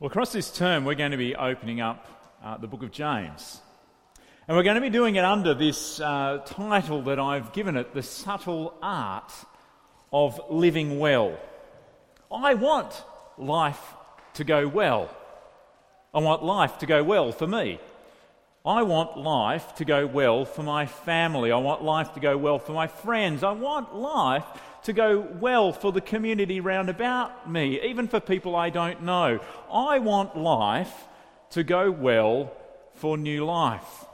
Well, across this term, we're going to be opening up uh, the book of James. And we're going to be doing it under this uh, title that I've given it The Subtle Art of Living Well. I want life to go well. I want life to go well for me. I want life to go well for my family. I want life to go well for my friends. I want life to go well for the community round about me, even for people I don't know. I want life to go well for new life.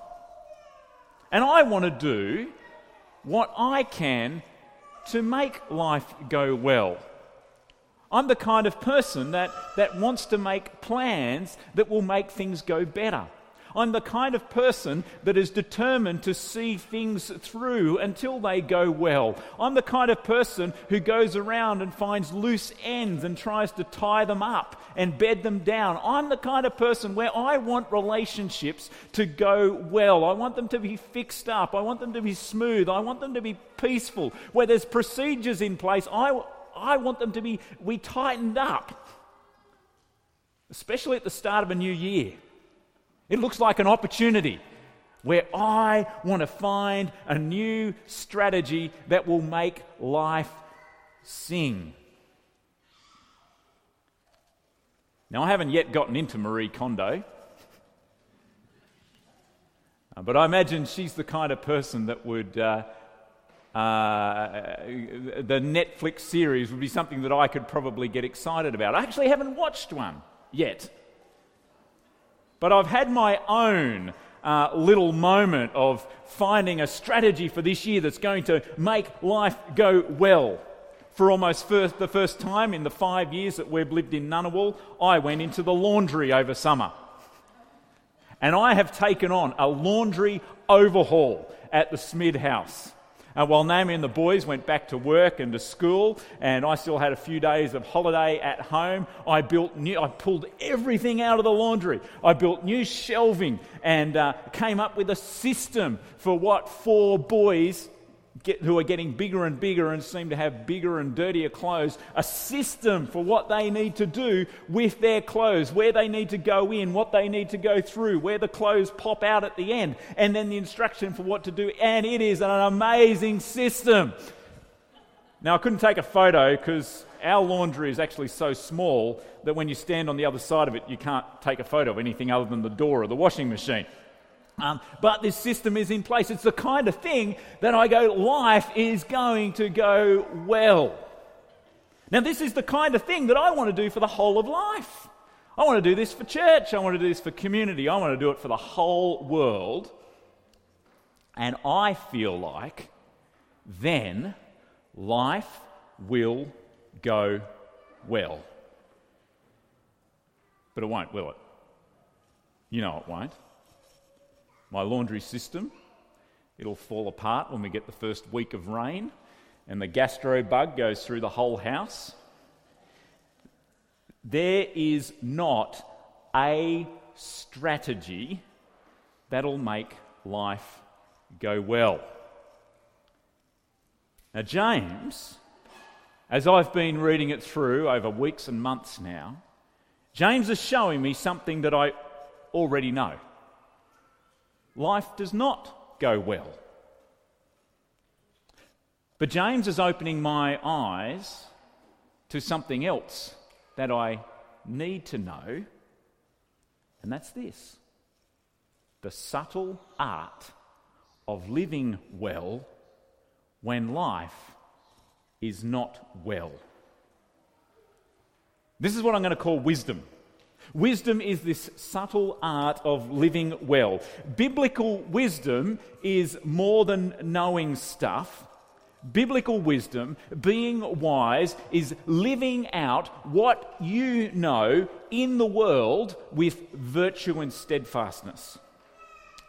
And I want to do what I can to make life go well. I'm the kind of person that, that wants to make plans that will make things go better. I'm the kind of person that is determined to see things through until they go well. I'm the kind of person who goes around and finds loose ends and tries to tie them up and bed them down. I'm the kind of person where I want relationships to go well. I want them to be fixed up. I want them to be smooth. I want them to be peaceful. Where there's procedures in place, I, I want them to be we tightened up, especially at the start of a new year. It looks like an opportunity where I want to find a new strategy that will make life sing. Now, I haven't yet gotten into Marie Kondo, uh, but I imagine she's the kind of person that would. Uh, uh, the Netflix series would be something that I could probably get excited about. I actually haven't watched one yet. But I've had my own uh, little moment of finding a strategy for this year that's going to make life go well. For almost first, the first time in the five years that we've lived in Ngunnawal, I went into the laundry over summer. And I have taken on a laundry overhaul at the Smid house. Uh, while Naomi and the boys went back to work and to school, and I still had a few days of holiday at home, I built new, I pulled everything out of the laundry. I built new shelving and uh, came up with a system for what four boys get, who are getting bigger and bigger and seem to have bigger and dirtier clothes, a system for what they need to do with their clothes, where they need to go in, what they need to go through, where the clothes pop out at the end, and then the instruction for what to do. And it is an amazing system. Now, I couldn't take a photo because our laundry is actually so small that when you stand on the other side of it, you can't take a photo of anything other than the door of the washing machine. Um, but this system is in place. It's the kind of thing that I go, life is going to go well. Now, this is the kind of thing that I want to do for the whole of life. I want to do this for church. I want to do this for community. I want to do it for the whole world. And I feel like then life will go well. But it won't, will it? You know it won't my laundry system. It'll fall apart when we get the first week of rain, and the gastro bug goes through the whole house. There is not a strategy that'll make life go well. Now, James, as I've been reading it through over weeks and months now, James is showing me something that I already know life does not go well. But James is opening my eyes to something else that I need to know, and that's this the subtle art of living well when life is not well. This is what I'm going to call wisdom. Wisdom is this subtle art of living well. Biblical wisdom is more than knowing stuff. Biblical wisdom, being wise, is living out what you know in the world with virtue and steadfastness.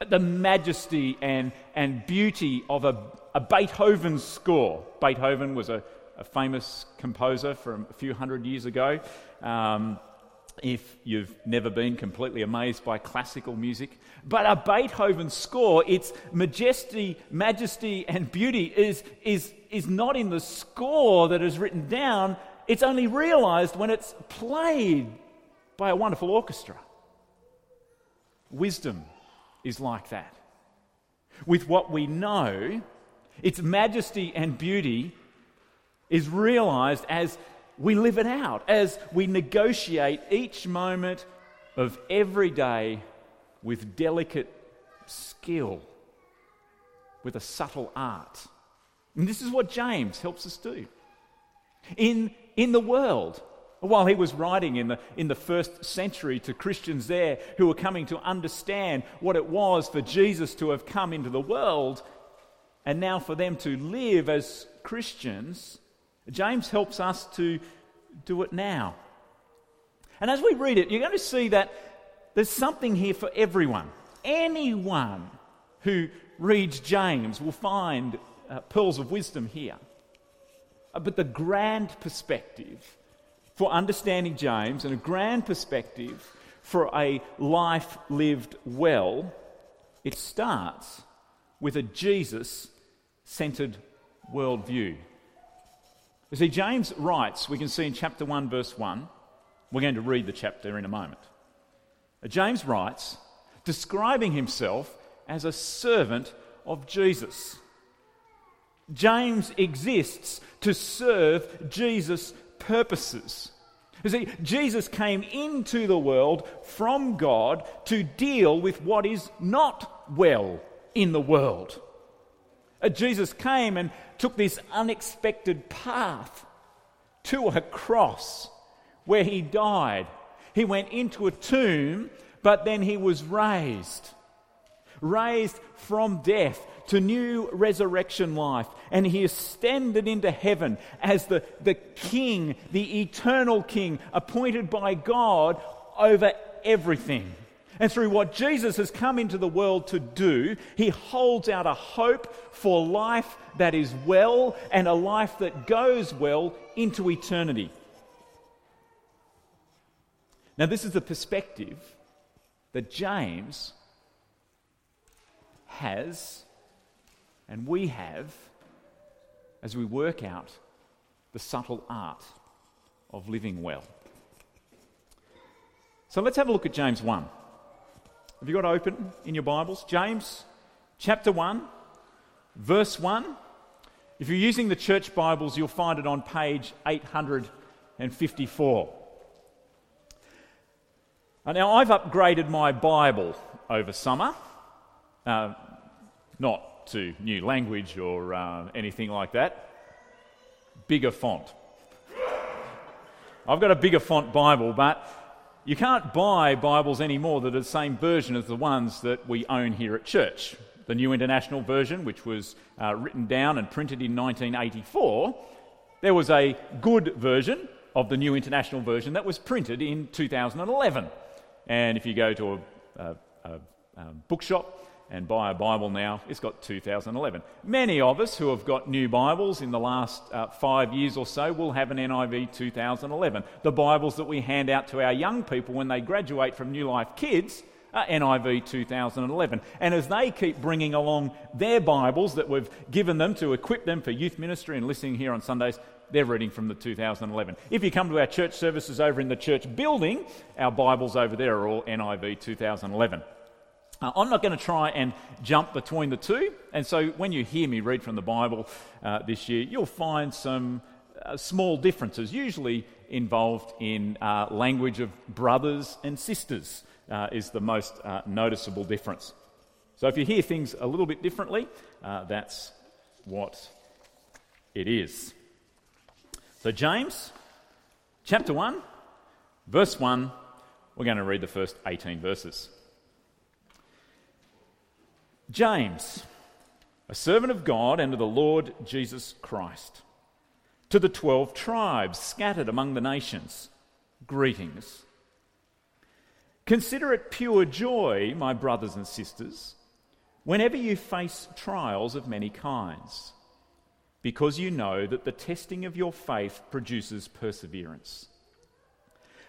The majesty and, and beauty of a, a Beethoven score. Beethoven was a, a famous composer from a few hundred years ago. Um, if you've never been completely amazed by classical music. But a Beethoven score, its majesty, majesty, and beauty is, is, is not in the score that is written down, it's only realized when it's played by a wonderful orchestra. Wisdom is like that. With what we know, its majesty and beauty is realized as we live it out, as we negotiate each moment of every day with delicate skill, with a subtle art. And this is what James helps us do. In, in the world, while he was writing in the, in the first century to Christians there who were coming to understand what it was for Jesus to have come into the world, and now for them to live as Christians, James helps us to do it now. And as we read it, you're going to see that there's something here for everyone. Anyone who reads James will find uh, pearls of wisdom here. Uh, but the grand perspective for understanding James and a grand perspective for a life lived well, it starts with a Jesus centered worldview. You see, James writes, we can see in chapter 1, verse 1, we're going to read the chapter in a moment. James writes, describing himself as a servant of Jesus. James exists to serve Jesus' purposes. You see, Jesus came into the world from God to deal with what is not well in the world. Uh, Jesus came and took this unexpected path to a cross where he died. He went into a tomb, but then he was raised. Raised from death to new resurrection life. And he ascended into heaven as the, the king, the eternal king, appointed by God over everything. And through what Jesus has come into the world to do, he holds out a hope for life that is well and a life that goes well into eternity. Now, this is the perspective that James has and we have as we work out the subtle art of living well. So let's have a look at James 1. Have you got open in your Bibles? James chapter 1, verse 1. If you're using the church Bibles, you'll find it on page 854. Now, I've upgraded my Bible over summer, uh, not to new language or uh, anything like that. Bigger font. I've got a bigger font Bible, but you can't buy Bibles anymore that are the same version as the ones that we own here at church. The New International Version, which was uh, written down and printed in 1984, there was a good version of the New International Version that was printed in 2011. And if you go to a, a, a, a bookshop, and buy a Bible now, it's got 2011. Many of us who have got new Bibles in the last uh, five years or so will have an NIV 2011. The Bibles that we hand out to our young people when they graduate from New Life Kids are NIV 2011. And as they keep bringing along their Bibles that we've given them to equip them for youth ministry and listening here on Sundays, they're reading from the 2011. If you come to our church services over in the church building, our Bibles over there are all NIV 2011. Uh, I'm not going to try and jump between the two, and so when you hear me read from the Bible uh, this year, you'll find some uh, small differences, usually involved in uh, language of brothers and sisters, uh, is the most uh, noticeable difference. So if you hear things a little bit differently, that's what it is. So, James chapter 1, verse 1, we're going to read the first 18 verses. James, a servant of God and of the Lord Jesus Christ, to the twelve tribes scattered among the nations, greetings. Consider it pure joy, my brothers and sisters, whenever you face trials of many kinds, because you know that the testing of your faith produces perseverance.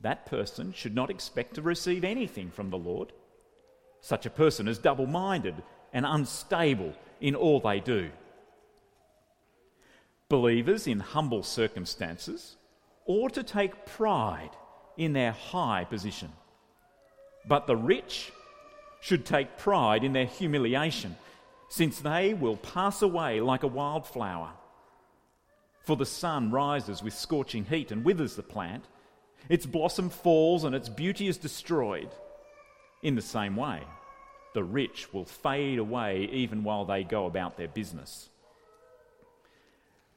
That person should not expect to receive anything from the Lord. Such a person is double minded and unstable in all they do. Believers in humble circumstances ought to take pride in their high position. But the rich should take pride in their humiliation, since they will pass away like a wildflower. For the sun rises with scorching heat and withers the plant, its blossom falls and its beauty is destroyed. In the same way, the rich will fade away even while they go about their business.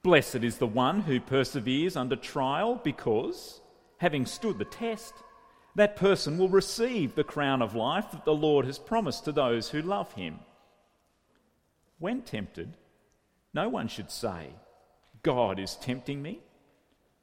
Blessed is the one who perseveres under trial, because, having stood the test, that person will receive the crown of life that the Lord has promised to those who love him. When tempted, no one should say, God is tempting me.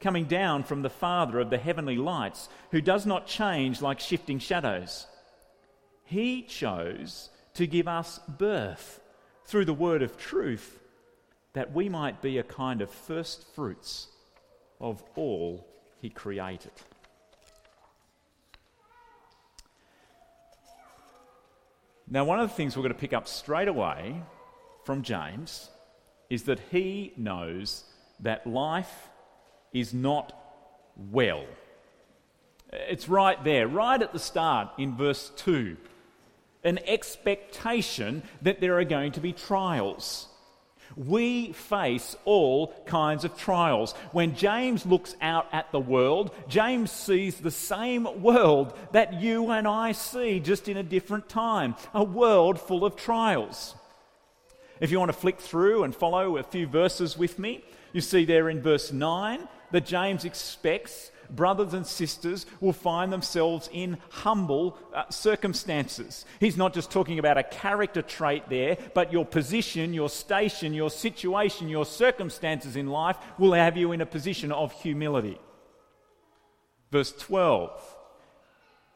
coming down from the Father of the heavenly lights, who does not change like shifting shadows. He chose to give us birth through the word of truth that we might be a kind of first fruits of all he created. Now, one of the things we're going to pick up straight away from James is that he knows that life is not well. It's right there, right at the start in verse 2. An expectation that there are going to be trials. We face all kinds of trials. When James looks out at the world, James sees the same world that you and I see, just in a different time a world full of trials. If you want to flick through and follow a few verses with me, you see there in verse 9 that James expects brothers and sisters will find themselves in humble uh, circumstances. He's not just talking about a character trait there, but your position, your station, your situation, your circumstances in life will have you in a position of humility. Verse 12.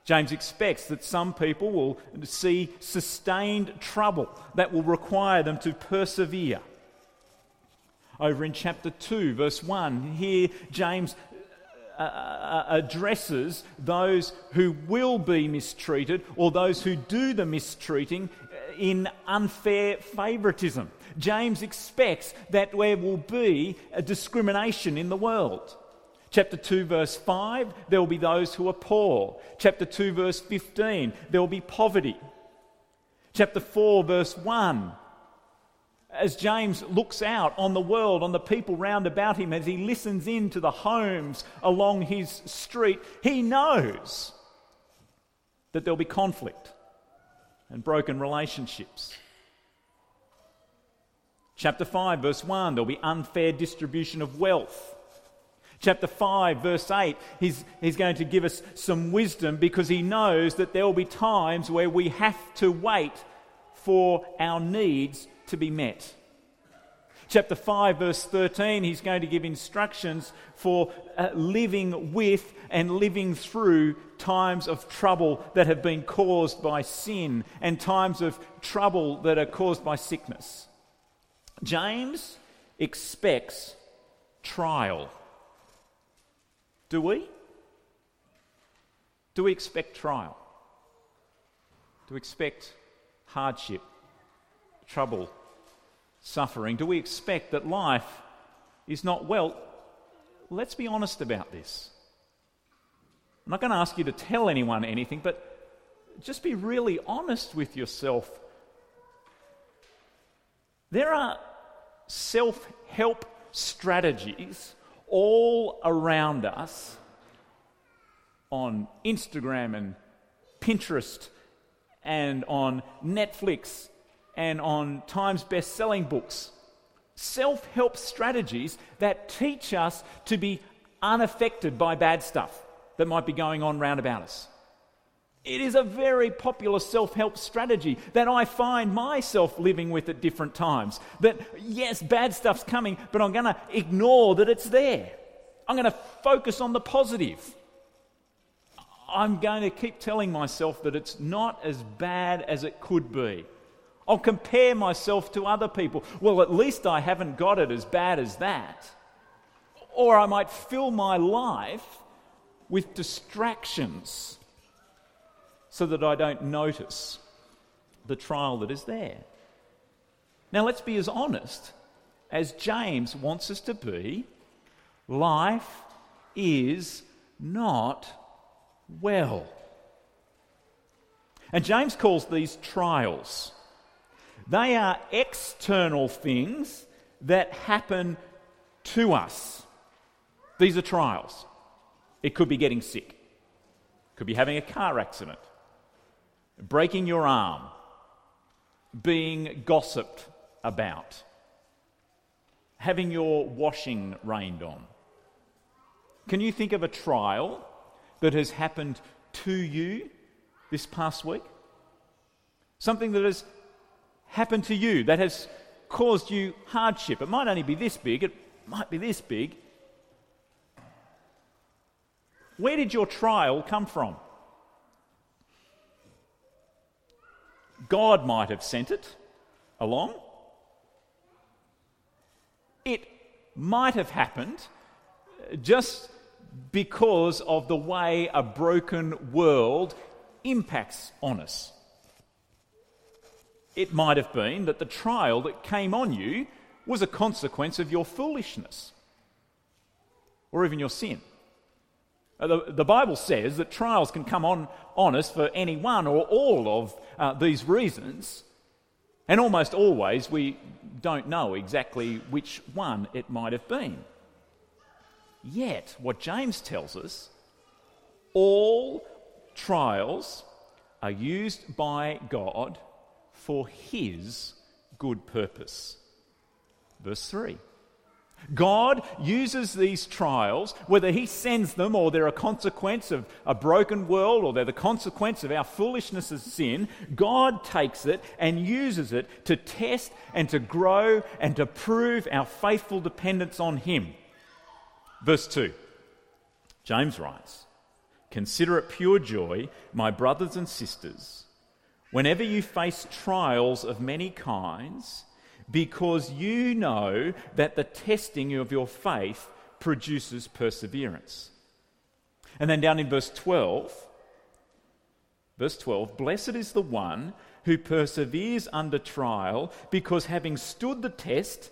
James expects that some people will see sustained trouble that will require them to persevere. Over in chapter 2, verse 1, here James uh, uh, addresses those who will be mistreated or those who do the mistreating uh, in unfair favoritism. James expects that there will be a discrimination in the world. Chapter 2, verse 5, there will be those who are poor. Chapter 2, verse 15, there will be poverty. Chapter 4, verse 1, as James looks out on the world, on the people round about him, as he listens in to the homes along his street, he knows that there'll be conflict and broken relationships. Chapter 5, verse 1, there'll be unfair distribution of wealth. Chapter 5, verse 8, he's, he's going to give us some wisdom because he knows that there will be times where we have to wait for our needs to be met. Chapter 5, verse 13, he's going to give instructions for uh, living with and living through times of trouble that have been caused by sin and times of trouble that are caused by sickness. James expects trial. Do we? Do we expect trial? Do we expect hardship, trouble, suffering? Do we expect that life is not well? Let's be honest about this. I'm not going to ask you to tell anyone anything, but just be really honest with yourself. There are self help strategies all around us on Instagram and Pinterest and on Netflix and on Times best selling books. Self help strategies that teach us to be unaffected by bad stuff that might be going on round about us. It is a very popular self help strategy that I find myself living with at different times. That, yes, bad stuff's coming, but I'm going to ignore that it's there. I'm going to focus on the positive. I'm going to keep telling myself that it's not as bad as it could be. I'll compare myself to other people. Well, at least I haven't got it as bad as that. Or I might fill my life with distractions so that I don't notice the trial that is there. Now, let's be as honest as James wants us to be. Life is not well. And James calls these trials. They are external things that happen to us. These are trials. It could be getting sick, it could be having a car accident, breaking your arm, being gossiped about, having your washing rained on. Can you think of a trial that has happened to you this past week? Something that has happened to you that has caused you hardship. It might only be this big, it might be this big. Where did your trial come from? God might have sent it along. It might have happened just because of the way a broken world impacts on us. It might have been that the trial that came on you was a consequence of your foolishness or even your sin. Uh, the, the Bible says that trials can come on, on us for any one or all of uh, these reasons, and almost always we don't know exactly which one it might have been. Yet, what James tells us, all trials are used by God for His good purpose. Verse 3. God uses these trials, whether He sends them or they're a consequence of a broken world or they're the consequence of our foolishness as sin, God takes it and uses it to test and to grow and to prove our faithful dependence on Him. Verse 2 James writes, Consider it pure joy, my brothers and sisters, whenever you face trials of many kinds because you know that the testing of your faith produces perseverance. And then down in verse 12, verse 12, blessed is the one who perseveres under trial, because having stood the test,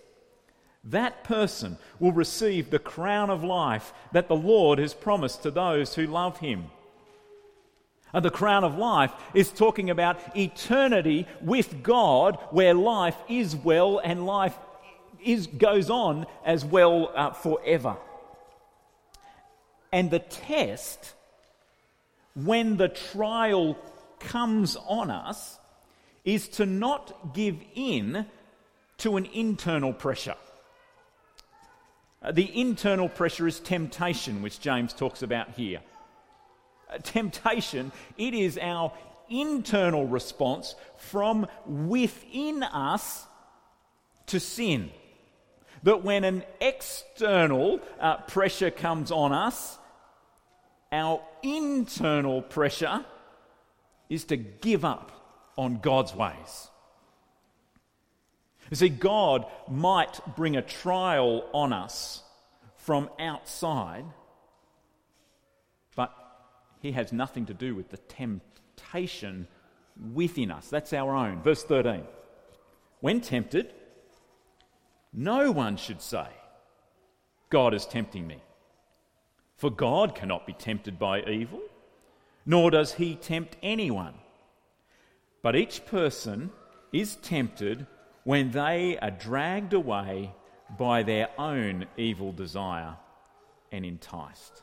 that person will receive the crown of life that the Lord has promised to those who love him. And the crown of life is talking about eternity with God, where life is well and life is, goes on as well uh, forever. And the test, when the trial comes on us, is to not give in to an internal pressure. Uh, the internal pressure is temptation, which James talks about here temptation, it is our internal response from within us to sin. That when an external uh, pressure comes on us, our internal pressure is to give up on God's ways. You see, God might bring a trial on us from outside he has nothing to do with the temptation within us. That's our own. Verse 13. When tempted, no one should say, God is tempting me. For God cannot be tempted by evil, nor does he tempt anyone. But each person is tempted when they are dragged away by their own evil desire and enticed.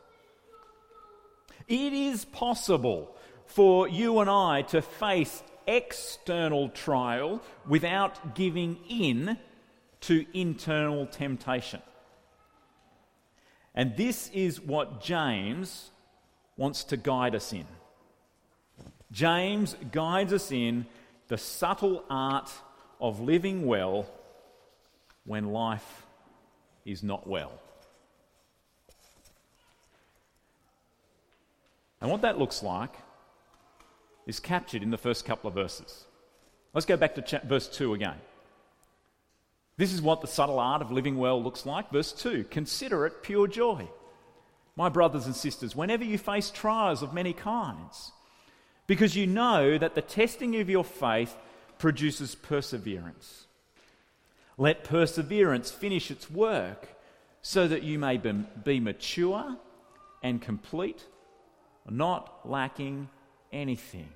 It is possible for you and I to face external trial without giving in to internal temptation. And this is what James wants to guide us in. James guides us in the subtle art of living well when life is not well. And what that looks like is captured in the first couple of verses. Let's go back to cha- verse 2 again. This is what the subtle art of living well looks like. Verse 2 Consider it pure joy, my brothers and sisters, whenever you face trials of many kinds, because you know that the testing of your faith produces perseverance. Let perseverance finish its work so that you may be mature and complete, not lacking anything.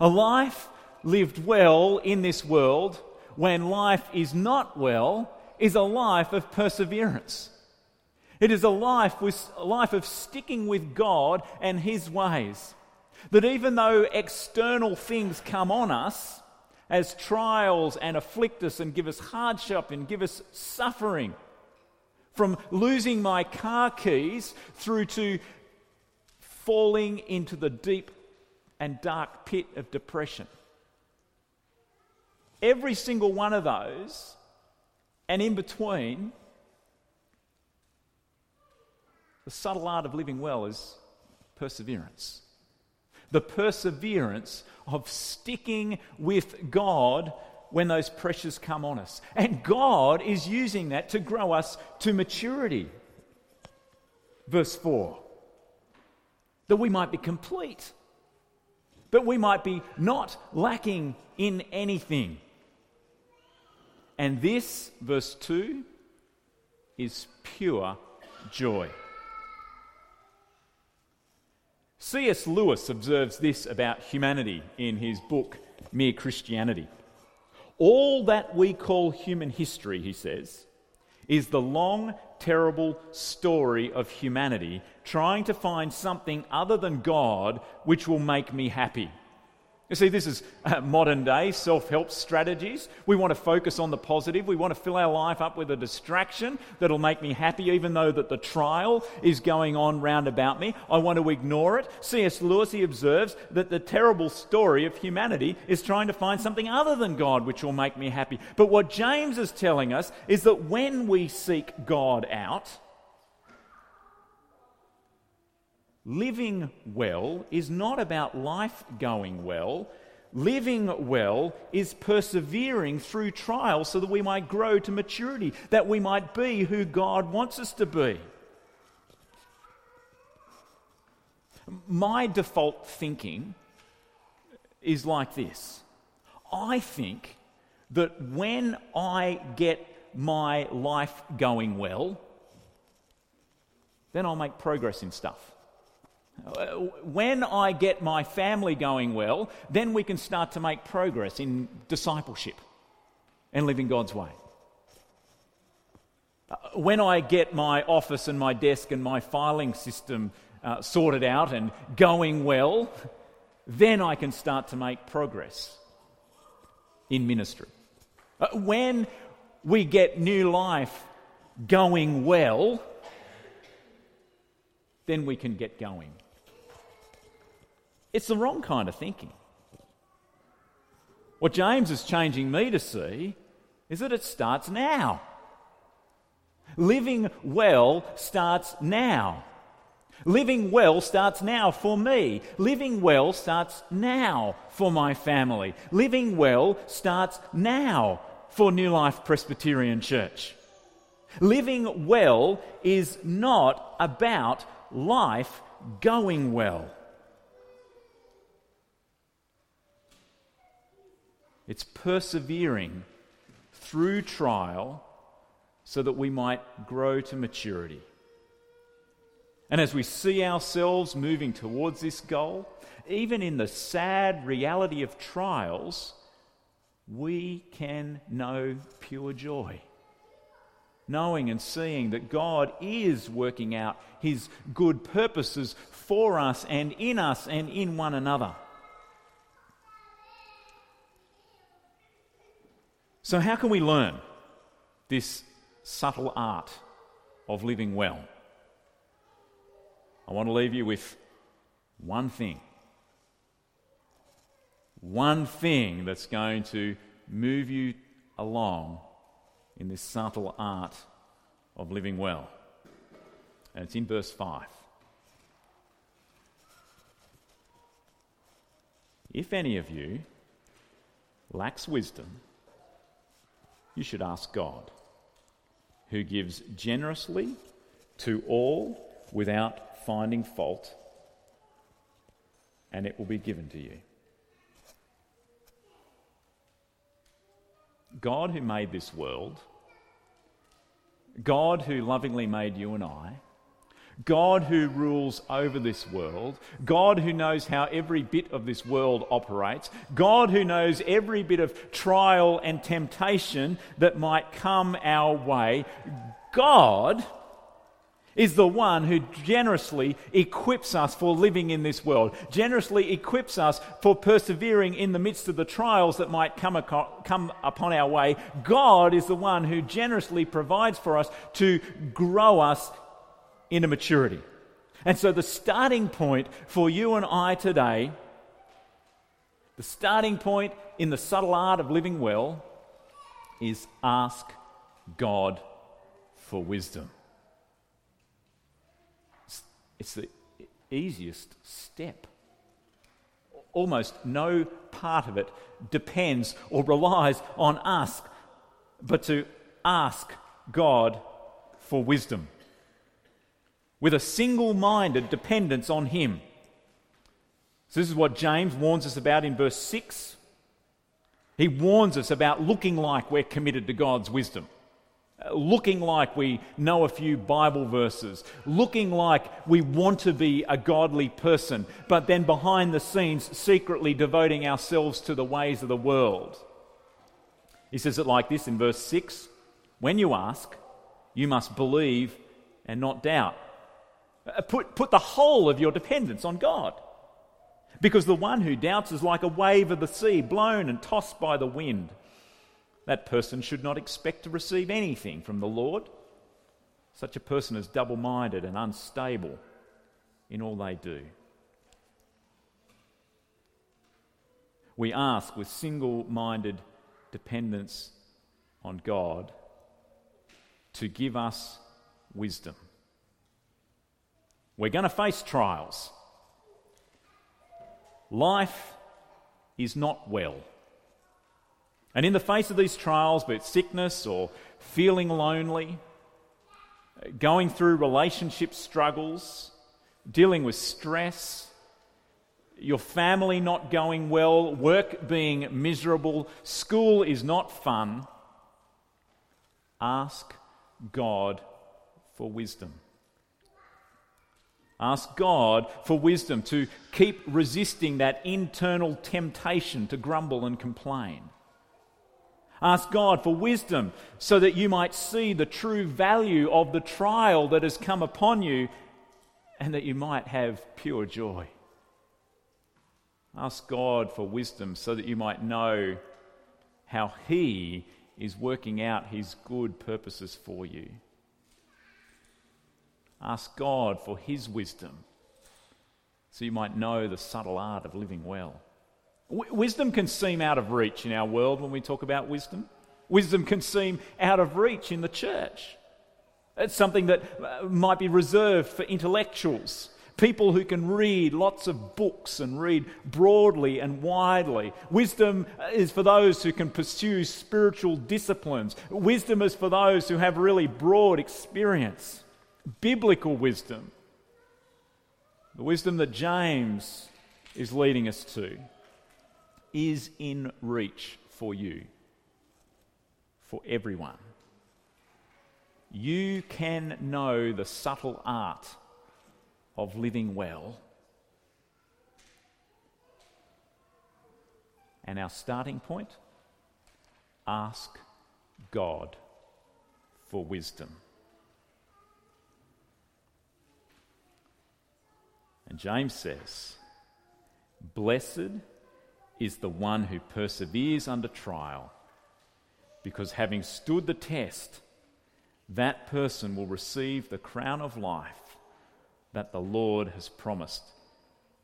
A life lived well in this world when life is not well is a life of perseverance. It is a life, with, a life of sticking with God and His ways. That even though external things come on us as trials and afflict us and give us hardship and give us suffering, from losing my car keys through to falling into the deep and dark pit of depression. Every single one of those, and in between, the subtle art of living well is perseverance. The perseverance of sticking with God when those pressures come on us. And God is using that to grow us to maturity. Verse 4 that we might be complete, that we might be not lacking in anything. And this, verse 2, is pure joy. C.S. Lewis observes this about humanity in his book, Mere Christianity. All that we call human history, he says, is the long, terrible story of humanity trying to find something other than God which will make me happy. You see, this is uh, modern day self help strategies. We want to focus on the positive. We want to fill our life up with a distraction that'll make me happy, even though that the trial is going on round about me. I want to ignore it. C.S. Lewis he observes that the terrible story of humanity is trying to find something other than God which will make me happy. But what James is telling us is that when we seek God out, Living well is not about life going well. Living well is persevering through trials so that we might grow to maturity, that we might be who God wants us to be. My default thinking is like this I think that when I get my life going well, then I'll make progress in stuff. When I get my family going well, then we can start to make progress in discipleship and living God's way. Uh, when I get my office and my desk and my filing system uh, sorted out and going well, then I can start to make progress in ministry. Uh, when we get new life going well, then we can get going it's the wrong kind of thinking. What James is changing me to see is that it starts now. Living well starts now. Living well starts now for me. Living well starts now for my family. Living well starts now for New Life Presbyterian Church. Living well is not about life going well. It's persevering through trial so that we might grow to maturity. And as we see ourselves moving towards this goal, even in the sad reality of trials, we can know pure joy. knowing and seeing that God is working out his good purposes for us and in us and in one another. So, how can we learn this subtle art of living well? I want to leave you with one thing. One thing that's going to move you along in this subtle art of living well. And it's in verse 5. If any of you lacks wisdom, you should ask God, who gives generously to all without finding fault, and it will be given to you. God who made this world, God who lovingly made you and I, God who rules over this world, God who knows how every bit of this world operates, God who knows every bit of trial and temptation that might come our way, God is the one who generously equips us for living in this world, generously equips us for persevering in the midst of the trials that might come, come upon our way. God is the one who generously provides for us to grow us into maturity. And so, the starting point for you and I today, the starting point in the subtle art of living well, is ask God for wisdom. It's the easiest step. Almost no part of it depends or relies on us, but to ask God for wisdom with a single minded dependence on Him. So, this is what James warns us about in verse 6. He warns us about looking like we're committed to God's wisdom uh, looking like we know a few Bible verses, looking like we want to be a godly person, but then behind the scenes secretly devoting ourselves to the ways of the world. He says it like this in verse 6 When you ask, you must believe and not doubt. Uh, put, put the whole of your dependence on God. Because the one who doubts is like a wave of the sea, blown and tossed by the wind. That person should not expect to receive anything from the Lord. Such a person is double minded and unstable in all they do. We ask with single minded dependence on God to give us wisdom. We're going to face trials. Life is not well. And in the face of these trials, be it sickness or feeling lonely, going through relationship struggles, dealing with stress, your family not going well, work being miserable, school is not fun, ask God for wisdom. Ask God for wisdom to keep resisting that internal temptation to grumble and complain. Ask God for wisdom so that you might see the true value of the trial that has come upon you and that you might have pure joy. Ask God for wisdom so that you might know how He is working out His good purposes for you. Ask God for His wisdom so you might know the subtle art of living well. W- wisdom can seem out of reach in our world when we talk about wisdom. Wisdom can seem out of reach in the church. It's something that uh, might be reserved for intellectuals, people who can read lots of books and read broadly and widely. Wisdom is for those who can pursue spiritual disciplines. Wisdom is for those who have really broad experience. Biblical wisdom, the wisdom that James is leading us to, is in reach for you, for everyone. You can know the subtle art of living well. And our starting point ask God for wisdom. And James says, Blessed is the one who perseveres under trial, because having stood the test, that person will receive the crown of life that the Lord has promised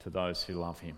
to those who love him.